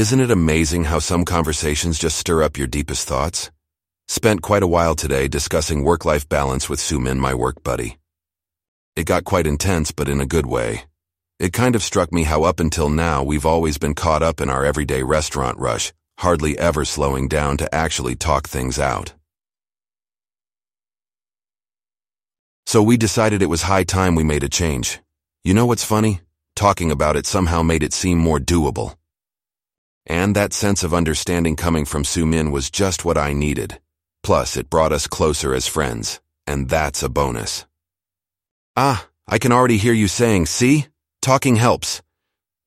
Isn't it amazing how some conversations just stir up your deepest thoughts? Spent quite a while today discussing work-life balance with Sumin, my work buddy. It got quite intense, but in a good way. It kind of struck me how up until now we've always been caught up in our everyday restaurant rush, hardly ever slowing down to actually talk things out. So we decided it was high time we made a change. You know what's funny? Talking about it somehow made it seem more doable. And that sense of understanding coming from Su Min was just what I needed. Plus, it brought us closer as friends, and that's a bonus. Ah, I can already hear you saying, see? Talking helps.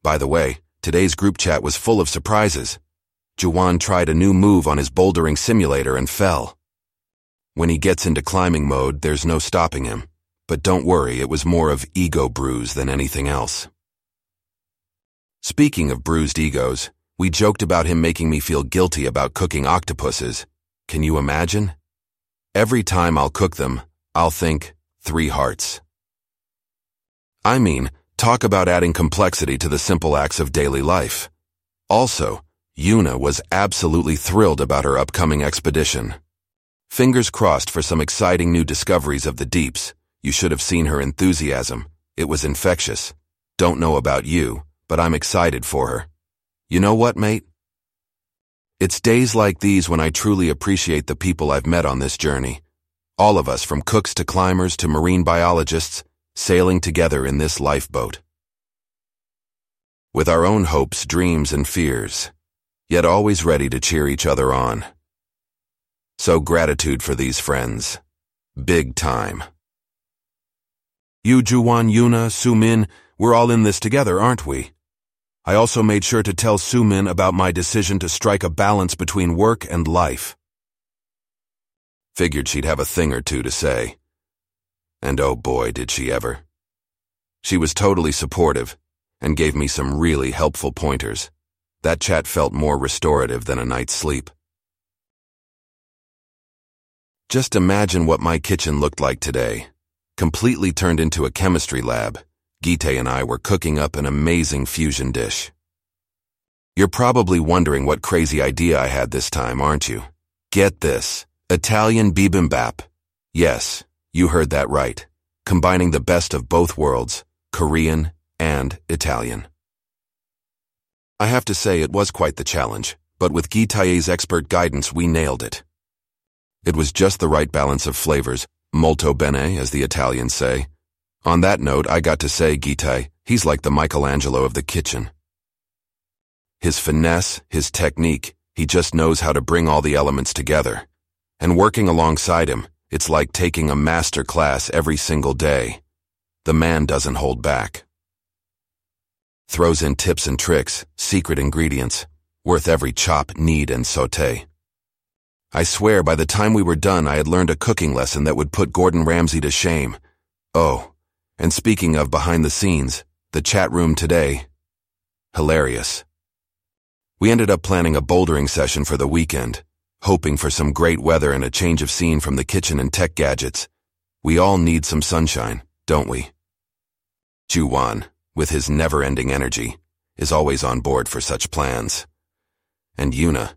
By the way, today's group chat was full of surprises. Juwan tried a new move on his bouldering simulator and fell. When he gets into climbing mode, there's no stopping him. But don't worry, it was more of ego bruise than anything else. Speaking of bruised egos, we joked about him making me feel guilty about cooking octopuses. Can you imagine? Every time I'll cook them, I'll think, three hearts. I mean, talk about adding complexity to the simple acts of daily life. Also, Yuna was absolutely thrilled about her upcoming expedition. Fingers crossed for some exciting new discoveries of the deeps. You should have seen her enthusiasm. It was infectious. Don't know about you, but I'm excited for her. You know what, mate? It's days like these when I truly appreciate the people I've met on this journey. All of us, from cooks to climbers to marine biologists, sailing together in this lifeboat. With our own hopes, dreams, and fears, yet always ready to cheer each other on. So gratitude for these friends. Big time. You, Juwan, Yuna, Sumin, we're all in this together, aren't we? I also made sure to tell Sumin about my decision to strike a balance between work and life. Figured she'd have a thing or two to say. And oh boy, did she ever. She was totally supportive and gave me some really helpful pointers. That chat felt more restorative than a night's sleep. Just imagine what my kitchen looked like today. Completely turned into a chemistry lab. Gite and I were cooking up an amazing fusion dish. You're probably wondering what crazy idea I had this time, aren't you? Get this. Italian bibimbap. Yes, you heard that right. Combining the best of both worlds, Korean and Italian. I have to say it was quite the challenge, but with Gitaye's expert guidance we nailed it. It was just the right balance of flavors, molto bene as the Italians say, on that note, I got to say, Gitai, he's like the Michelangelo of the kitchen. His finesse, his technique, he just knows how to bring all the elements together. And working alongside him, it's like taking a master class every single day. The man doesn't hold back. Throws in tips and tricks, secret ingredients, worth every chop, knead, and saute. I swear by the time we were done I had learned a cooking lesson that would put Gordon Ramsay to shame. Oh, and speaking of behind the scenes, the chat room today, hilarious. We ended up planning a bouldering session for the weekend, hoping for some great weather and a change of scene from the kitchen and tech gadgets. We all need some sunshine, don't we? Juwan, with his never-ending energy, is always on board for such plans. And Yuna,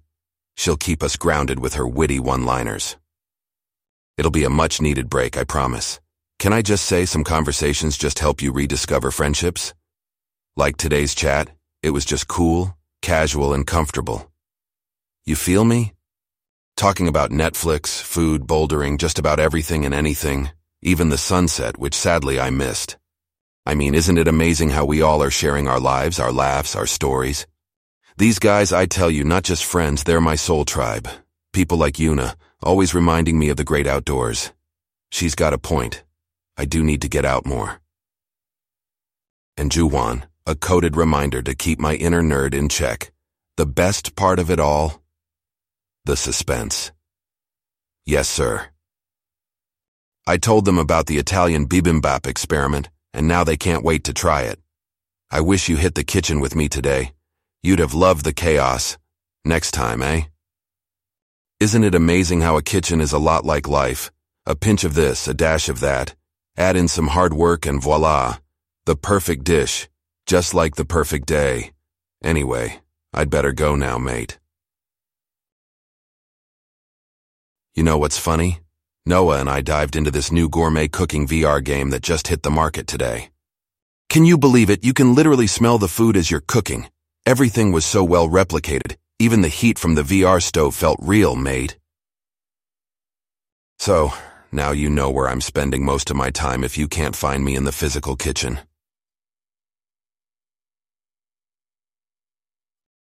she'll keep us grounded with her witty one-liners. It'll be a much-needed break, I promise. Can I just say some conversations just help you rediscover friendships? Like today's chat, it was just cool, casual, and comfortable. You feel me? Talking about Netflix, food, bouldering, just about everything and anything, even the sunset, which sadly I missed. I mean, isn't it amazing how we all are sharing our lives, our laughs, our stories? These guys, I tell you, not just friends, they're my soul tribe. People like Yuna, always reminding me of the great outdoors. She's got a point. I do need to get out more. And Juwan, a coded reminder to keep my inner nerd in check. The best part of it all? The suspense. Yes, sir. I told them about the Italian bibimbap experiment, and now they can't wait to try it. I wish you hit the kitchen with me today. You'd have loved the chaos. Next time, eh? Isn't it amazing how a kitchen is a lot like life? A pinch of this, a dash of that, Add in some hard work and voila, the perfect dish, just like the perfect day. Anyway, I'd better go now, mate. You know what's funny? Noah and I dived into this new gourmet cooking VR game that just hit the market today. Can you believe it? You can literally smell the food as you're cooking. Everything was so well replicated. Even the heat from the VR stove felt real, mate. So, now you know where I'm spending most of my time if you can't find me in the physical kitchen.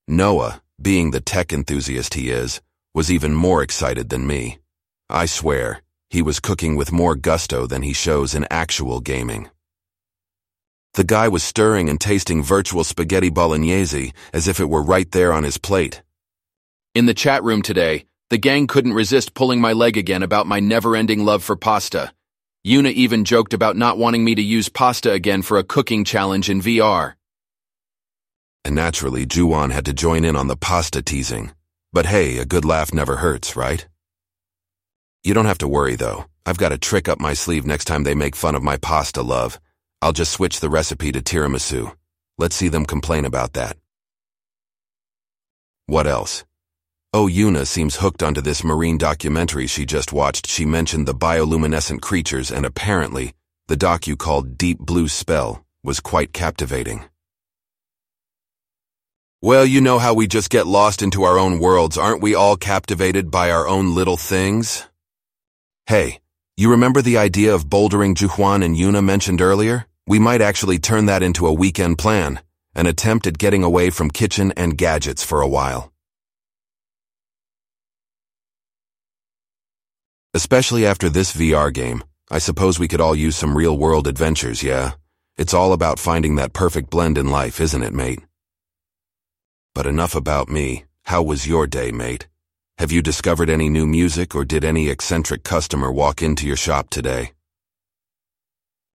Noah, being the tech enthusiast he is, was even more excited than me. I swear, he was cooking with more gusto than he shows in actual gaming. The guy was stirring and tasting virtual spaghetti bolognese as if it were right there on his plate. In the chat room today, the gang couldn't resist pulling my leg again about my never-ending love for pasta. Yuna even joked about not wanting me to use pasta again for a cooking challenge in VR. And naturally, Juwan had to join in on the pasta teasing. But hey, a good laugh never hurts, right? You don't have to worry, though. I've got a trick up my sleeve next time they make fun of my pasta love. I'll just switch the recipe to tiramisu. Let's see them complain about that. What else? Oh, Yuna seems hooked onto this marine documentary she just watched. She mentioned the bioluminescent creatures and apparently, the docu called Deep Blue Spell was quite captivating. Well, you know how we just get lost into our own worlds. Aren't we all captivated by our own little things? Hey, you remember the idea of bouldering Juwan and Yuna mentioned earlier? We might actually turn that into a weekend plan, an attempt at getting away from kitchen and gadgets for a while. Especially after this VR game, I suppose we could all use some real-world adventures, yeah? It's all about finding that perfect blend in life, isn't it, mate? But enough about me. How was your day, mate? Have you discovered any new music or did any eccentric customer walk into your shop today?